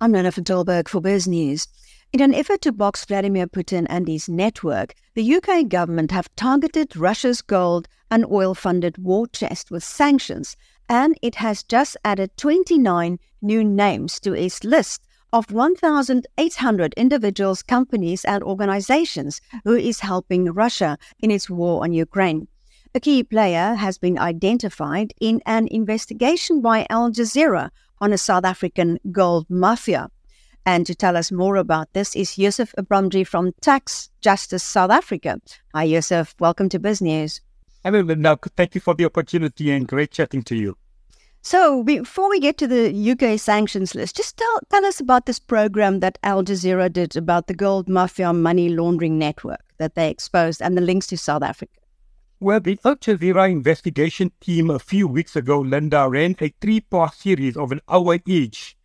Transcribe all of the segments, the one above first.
I'm Nana van for Biz News. In an effort to box Vladimir Putin and his network, the UK government have targeted Russia's gold and oil funded war chest with sanctions, and it has just added 29 new names to its list of 1,800 individuals, companies, and organizations who is helping Russia in its war on Ukraine. A key player has been identified in an investigation by Al Jazeera on a South African gold mafia. And to tell us more about this is Yusuf Abramjee from Tax Justice South Africa. Hi, Yusuf. Welcome to Biz News. Hello, Linda. Thank you for the opportunity and great chatting to you. So, before we get to the UK sanctions list, just tell, tell us about this program that Al Jazeera did about the gold mafia money laundering network that they exposed and the links to South Africa. Well, the Al Jazeera investigation team a few weeks ago, Linda, ran a three part series of an hour each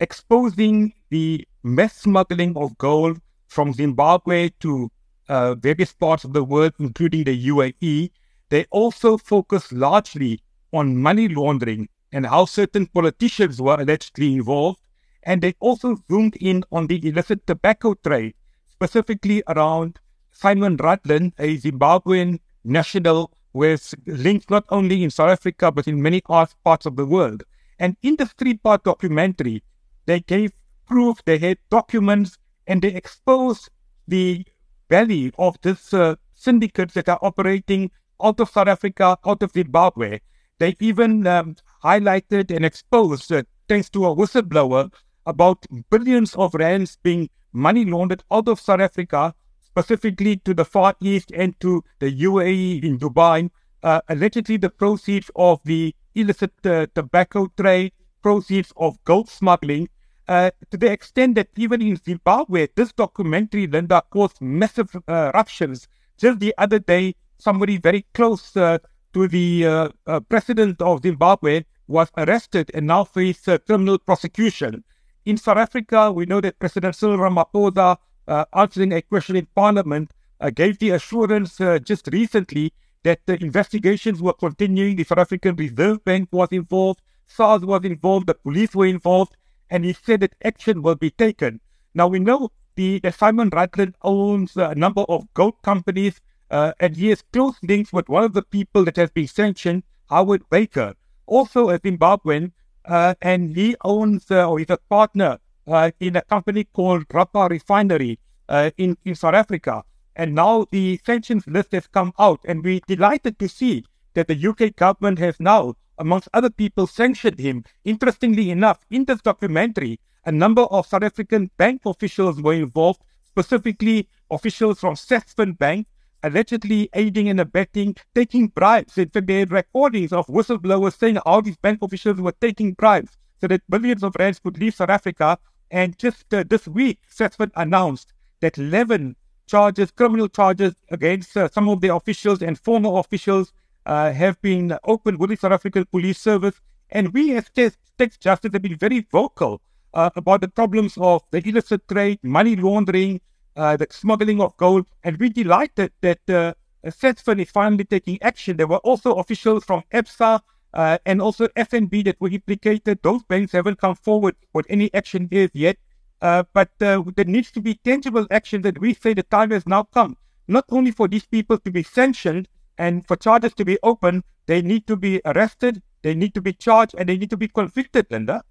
exposing the mass smuggling of gold from Zimbabwe to uh, various parts of the world, including the UAE. They also focused largely on money laundering and how certain politicians were allegedly involved. And they also zoomed in on the illicit tobacco trade, specifically around Simon Rudland, a Zimbabwean national with links not only in South Africa but in many other parts of the world. And in the three part documentary, they gave proof, they had documents, and they exposed the belly of this uh, syndicates that are operating out of South Africa, out of Zimbabwe. They even um, highlighted and exposed, uh, thanks to a whistleblower, about billions of rands being money laundered out of South Africa, specifically to the Far East and to the UAE in Dubai. Uh, allegedly, the proceeds of the illicit uh, tobacco trade, proceeds of gold smuggling, uh, to the extent that even in Zimbabwe, this documentary, Linda, caused massive uh, eruptions. Just the other day, somebody very close uh, to the uh, uh, president of Zimbabwe was arrested and now faces criminal prosecution. In South Africa, we know that President Cyril Ramaphosa, answering a question in Parliament, gave the assurance just recently that the investigations were continuing. The South African Reserve Bank was involved, SARS was involved, the police were involved and he said that action will be taken. Now we know the, Simon Rudland owns a number of gold companies, uh, and he has close links with one of the people that has been sanctioned, Howard Baker, also a Zimbabwean, uh, and he owns uh, or he's a partner uh, in a company called Rappa Refinery uh, in, in South Africa. And now the sanctions list has come out, and we're delighted to see that the UK government has now amongst other people, sanctioned him. Interestingly enough, in this documentary, a number of South African bank officials were involved, specifically officials from Sasfin Bank, allegedly aiding and abetting, taking bribes. In fact, recordings of whistleblowers saying how these bank officials were taking bribes so that billions of rands could leave South Africa. And just uh, this week, Sasfin announced that 11 charges, criminal charges against uh, some of the officials and former officials uh, have been opened with the South African Police Service, and we as Tax Justice have been very vocal uh, about the problems of the illicit trade, money laundering, uh, the smuggling of gold, and we're delighted that uh, Sasfin is finally taking action. There were also officials from Absa uh, and also FNB that were implicated. Those banks haven't come forward with any action here yet. Uh, but uh, there needs to be tangible action that we say the time has now come, not only for these people to be sanctioned, and for charges to be opened, they need to be arrested, they need to be charged, and they need to be convicted, Linda.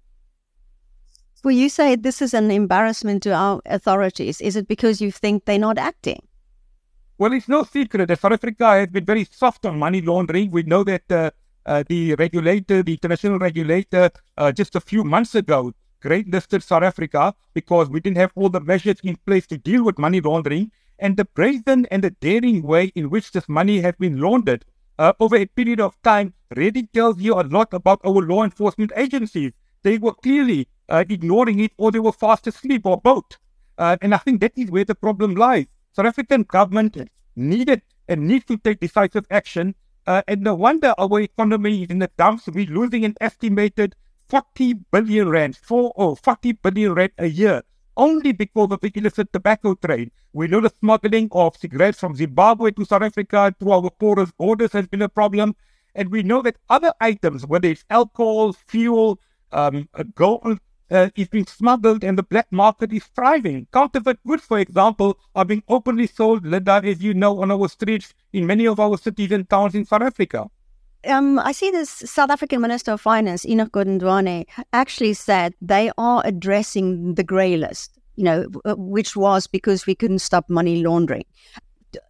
Well, you say this is an embarrassment to our authorities. Is it because you think they're not acting? Well, it's no secret that South Africa has been very soft on money laundering. We know that uh, the regulator, the international regulator, uh, just a few months ago, grey listed South Africa because we didn't have all the measures in place to deal with money laundering and the brazen and the daring way in which this money has been laundered uh, over a period of time really tells you a lot about our law enforcement agencies. They were clearly uh, ignoring it or they were fast asleep or both. Uh, and I think that is where the problem lies. South African government needed and needs to take decisive action. Uh, and no wonder our economy is in the dumps. We're losing an estimated 40 billion rand, four or 40 billion rand a year only because of the illicit tobacco trade. We know the smuggling of cigarettes from Zimbabwe to South Africa through our porous borders has been a problem. And we know that other items, whether it's alcohol, fuel, um, gold, uh, is being smuggled and the black market is thriving. Counterfeit goods, for example, are being openly sold, Linda, as you know, on our streets in many of our cities and towns in South Africa. Um, I see this South African Minister of Finance, Enoch Godongwana, actually said they are addressing the grey list, you know, which was because we couldn't stop money laundering.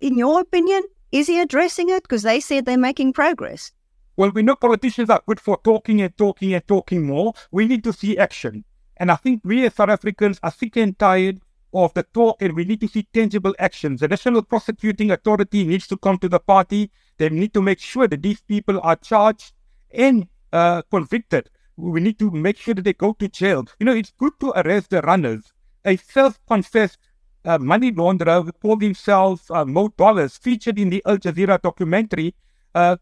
In your opinion, is he addressing it? Because they said they're making progress. Well, we know politicians are good for talking and talking and talking more. We need to see action. And I think we as South Africans are sick and tired of the talk and we need to see tangible actions. The National Prosecuting Authority needs to come to the party. They need to make sure that these people are charged and uh, convicted. We need to make sure that they go to jail. You know, it's good to arrest the runners. A self-confessed uh, money launderer who called himself uh, Mo Dollars, featured in the Al Jazeera documentary, uh,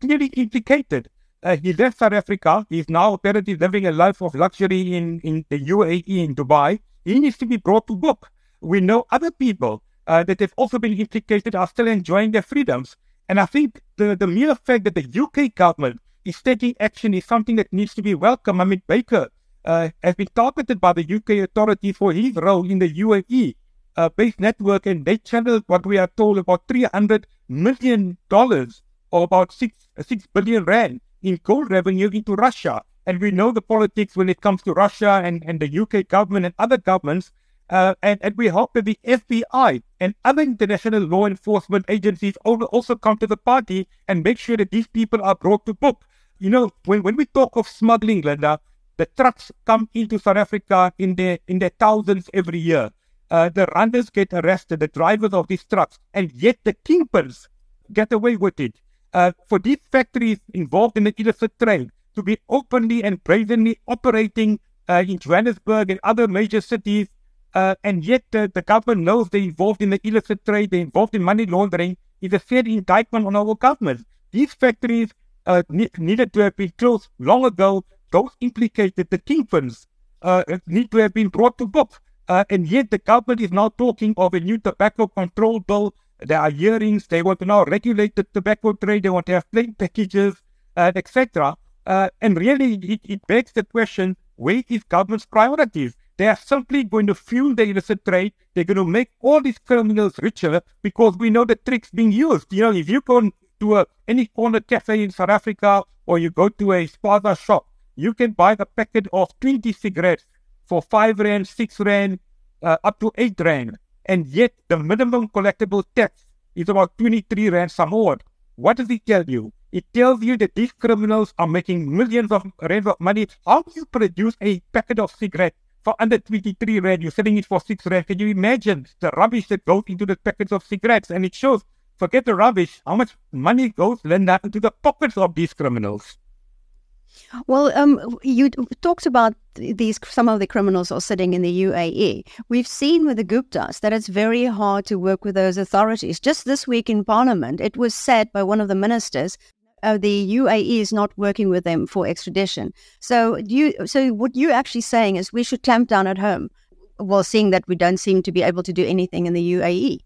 clearly implicated. Uh, he left South Africa. He's now apparently living a life of luxury in, in the UAE, in Dubai. He needs to be brought to book. We know other people uh, that have also been implicated are still enjoying their freedoms. And I think the, the mere fact that the UK government is taking action is something that needs to be welcomed. I mean, Baker uh, has been targeted by the UK authorities for his role in the UAE uh, based network, and they channeled what we are told about $300 million or about six, six billion rand in gold revenue into Russia. And we know the politics when it comes to Russia and, and the UK government and other governments. Uh, and, and we hope that the FBI and other international law enforcement agencies also come to the party and make sure that these people are brought to book. You know, when, when we talk of smuggling, Linda, the trucks come into South Africa in their in their thousands every year. Uh, the runners get arrested, the drivers of these trucks, and yet the kingpins get away with it uh, for these factories involved in the illicit trade to be openly and brazenly operating uh, in Johannesburg and other major cities, uh, and yet uh, the government knows they're involved in the illicit trade, they're involved in money laundering, is a fair indictment on our government. These factories uh, ne- needed to have been closed long ago. Those implicated, the kingpins, uh, need to have been brought to book. and yet the government is now talking of a new tobacco control bill there are hearings. They want to now regulate the tobacco trade. They want to have plain packages, uh, etc. Uh, and really, it, it begs the question: Where is government's priorities? They are simply going to fuel the illicit trade. They're going to make all these criminals richer because we know the tricks being used. You know, if you go to a, any corner cafe in South Africa or you go to a spaza shop, you can buy a packet of 20 cigarettes for 5 rand, 6 rand, uh, up to 8 rand and yet the minimum collectible tax is about 23 rand some odd. What does it tell you? It tells you that these criminals are making millions of rands of money. How do you produce a packet of cigarettes for under 23 rand? You're selling it for 6 rand. Can you imagine the rubbish that goes into the packets of cigarettes? And it shows, forget the rubbish, how much money goes, Linda, into the pockets of these criminals. Well, um, you talked about these. Some of the criminals are sitting in the UAE. We've seen with the Guptas that it's very hard to work with those authorities. Just this week in Parliament, it was said by one of the ministers uh, the UAE is not working with them for extradition. So, you, so what you're actually saying is we should clamp down at home, while seeing that we don't seem to be able to do anything in the UAE.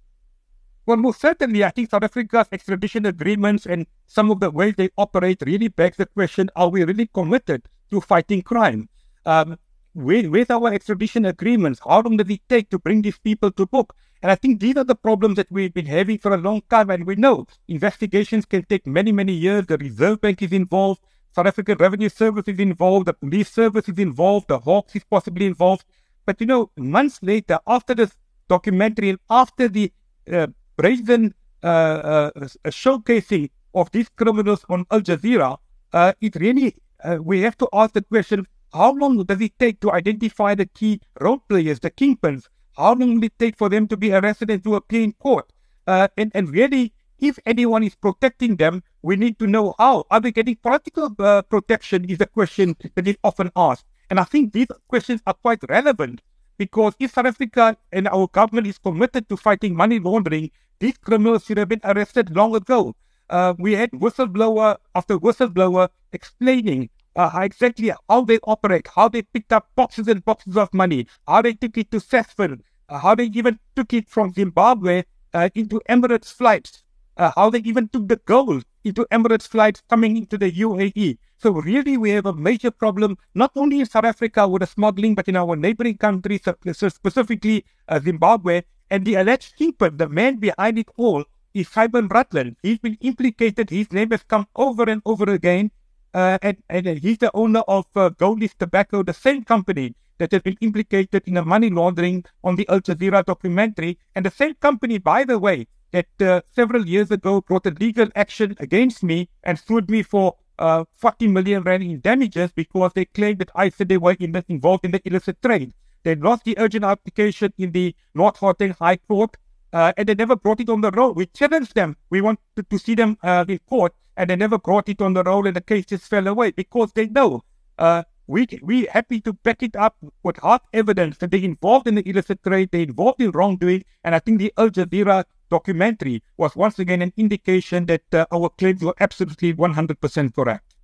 Well, most certainly, I think South Africa's extradition agreements and some of the ways they operate really begs the question, are we really committed to fighting crime? Um, with, with our extradition agreements, how long does it take to bring these people to book? And I think these are the problems that we've been having for a long time. And we know investigations can take many, many years. The Reserve Bank is involved. South African Revenue Service is involved. The police service is involved. The Hawks is possibly involved. But you know, months later, after this documentary after the uh, brazen uh, uh, showcasing of these criminals on Al Jazeera, uh, it really, uh, we have to ask the question, how long does it take to identify the key role players, the kingpins? How long will it take for them to be arrested and to appear in court? And, and really, if anyone is protecting them, we need to know how. Are they getting political uh, protection is a question that is often asked. And I think these questions are quite relevant because if South Africa and our government is committed to fighting money laundering, these criminals should have been arrested long ago. Uh, we had whistleblower after whistleblower explaining uh, exactly how they operate, how they picked up boxes and boxes of money, how they took it to Sasfin, uh, how they even took it from Zimbabwe uh, into Emirates flights, uh, how they even took the gold into Emirates flights coming into the UAE. So really, we have a major problem, not only in South Africa with the smuggling, but in our neighboring countries, specifically uh, Zimbabwe. And the alleged keeper, the man behind it all, is Simon Rudland. He's been implicated. His name has come over and over again. Uh, and, and he's the owner of uh, Goldie's Tobacco, the same company that has been implicated in the money laundering on the Al Jazeera documentary. And the same company, by the way, that uh, several years ago brought a legal action against me and sued me for uh, 40 million rand in damages because they claimed that I said they were in the, involved in the illicit trade. They lost the urgent application in the North Gauteng High Court uh, and they never brought it on the roll. We challenged them. We wanted to see them uh, in court and they never brought it on the roll and the case just fell away because they know uh, we we happy to back it up with hard evidence that they're involved in the illicit trade, they're involved in wrongdoing, and I think the Al Jazeera documentary was once again an indication that uh, our claims were absolutely 100% correct.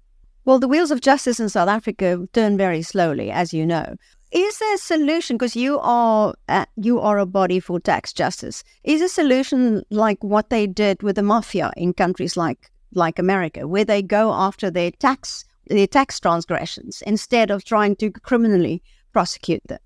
Well, the wheels of justice in South Africa turn very slowly, as you know. Is there a solution? Because you are uh, you are a body for tax justice. Is a solution like what they did with the mafia in countries like like America, where they go after their tax their tax transgressions instead of trying to criminally prosecute them?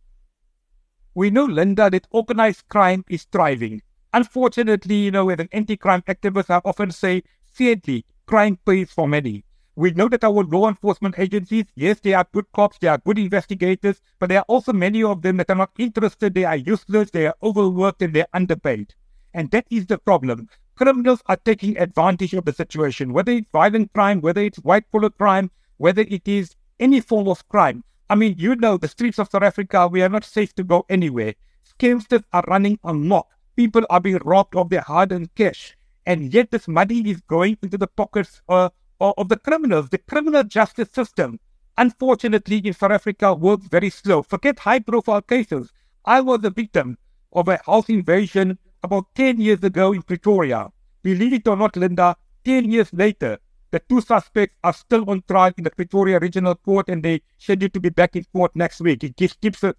We know, Linda, that organized crime is thriving. Unfortunately, you know, as an anti-crime activist, I often say, sadly, crime pays for many. We know that our law enforcement agencies, yes, they are good cops, they are good investigators, but there are also many of them that are not interested, they are useless, they are overworked, and they're underpaid. And that is the problem. Criminals are taking advantage of the situation, whether it's violent crime, whether it's white collar crime, whether it is any form of crime. I mean, you know, the streets of South Africa, we are not safe to go anywhere. Scamsters are running amok. People are being robbed of their hard earned cash. And yet, this money is going into the pockets uh, of the criminals. The criminal justice system, unfortunately, in South Africa works very slow. Forget high profile cases. I was a victim of a house invasion about 10 years ago in Pretoria. Believe it or not, Linda, 10 years later, the two suspects are still on trial in the Pretoria Regional Court and they scheduled to be back in court next week. It just keeps uh,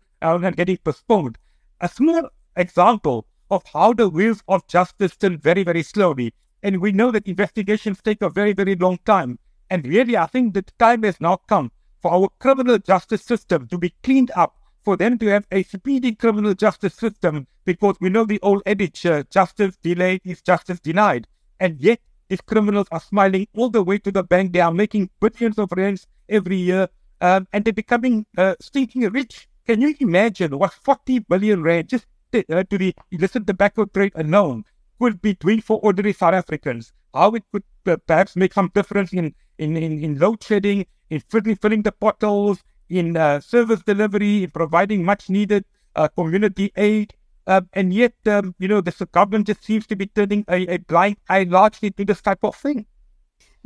getting postponed. A small example of how the wheels of justice turn very, very slowly. And we know that investigations take a very, very long time. And really, I think the time has now come for our criminal justice system to be cleaned up, for them to have a speedy criminal justice system, because we know the old adage, uh, justice delayed is justice denied. And yet, these criminals are smiling all the way to the bank. They are making billions of rands every year, um, and they're becoming uh, stinking rich. Can you imagine what 40 billion rand just uh, to the illicit tobacco trade alone could be doing for ordinary South Africans? How it could uh, perhaps make some difference in, in, in, in load shedding, in filling, filling the potholes, in uh, service delivery, in providing much needed uh, community aid. Um, and yet, um, you know, the government just seems to be turning a, a blind eye largely to this type of thing.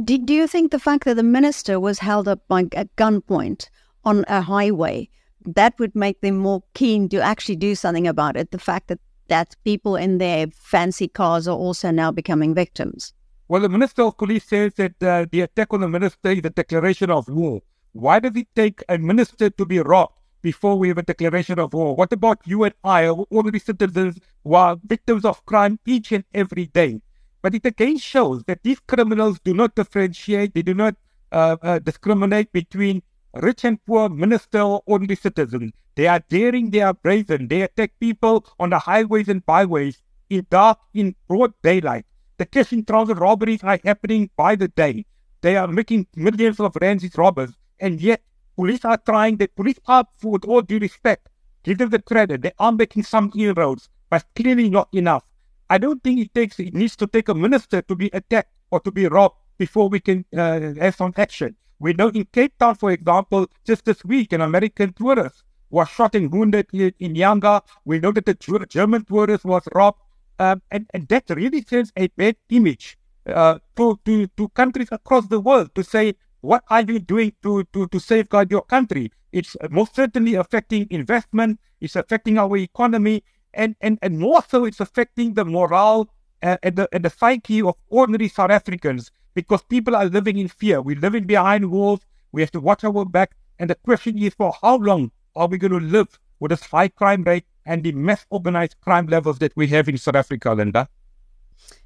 Do, do you think the fact that the minister was held up by, at gunpoint on a highway, that would make them more keen to actually do something about it? The fact that, that people in their fancy cars are also now becoming victims? Well, the Minister of Police says that uh, the attack on the minister is a declaration of war. Why does it take a minister to be robbed before we have a declaration of war? What about you and I, ordinary citizens who are victims of crime each and every day? But it again shows that these criminals do not differentiate, they do not uh, uh, discriminate between rich and poor, minister or ordinary citizens. They are daring, they are brazen, they attack people on the highways and byways in dark, in broad daylight. The cash in transit robberies are happening by the day. They are making millions of rands, these robbers, and yet police are trying, the police are, with all due respect, give them the credit, they are making some inroads, but clearly not enough. I don't think it takes, it needs to take a minister to be attacked or to be robbed before we can uh, have some action. We know in Cape Town, for example, just this week, an American tourist was shot and wounded in, Nyanga. We know that the German tourist was robbed. Um, and, and that really sends a bad image uh, to, to, to countries across the world to say what are you doing to, to, to safeguard your country? It's most certainly affecting investment, it's affecting our economy, and, and, and more so, it's affecting the morale uh, and, the, and the psyche of ordinary South Africans because people are living in fear. We're living behind walls, we have to watch our back, and the question is for how long are we going to live with this high crime rate and the mass organized crime levels that we have in South Africa, Linda?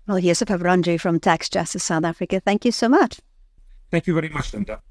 Well, Yusuf Abramjee from Tax Justice South Africa, thank you so much. Thank you very much, Linda.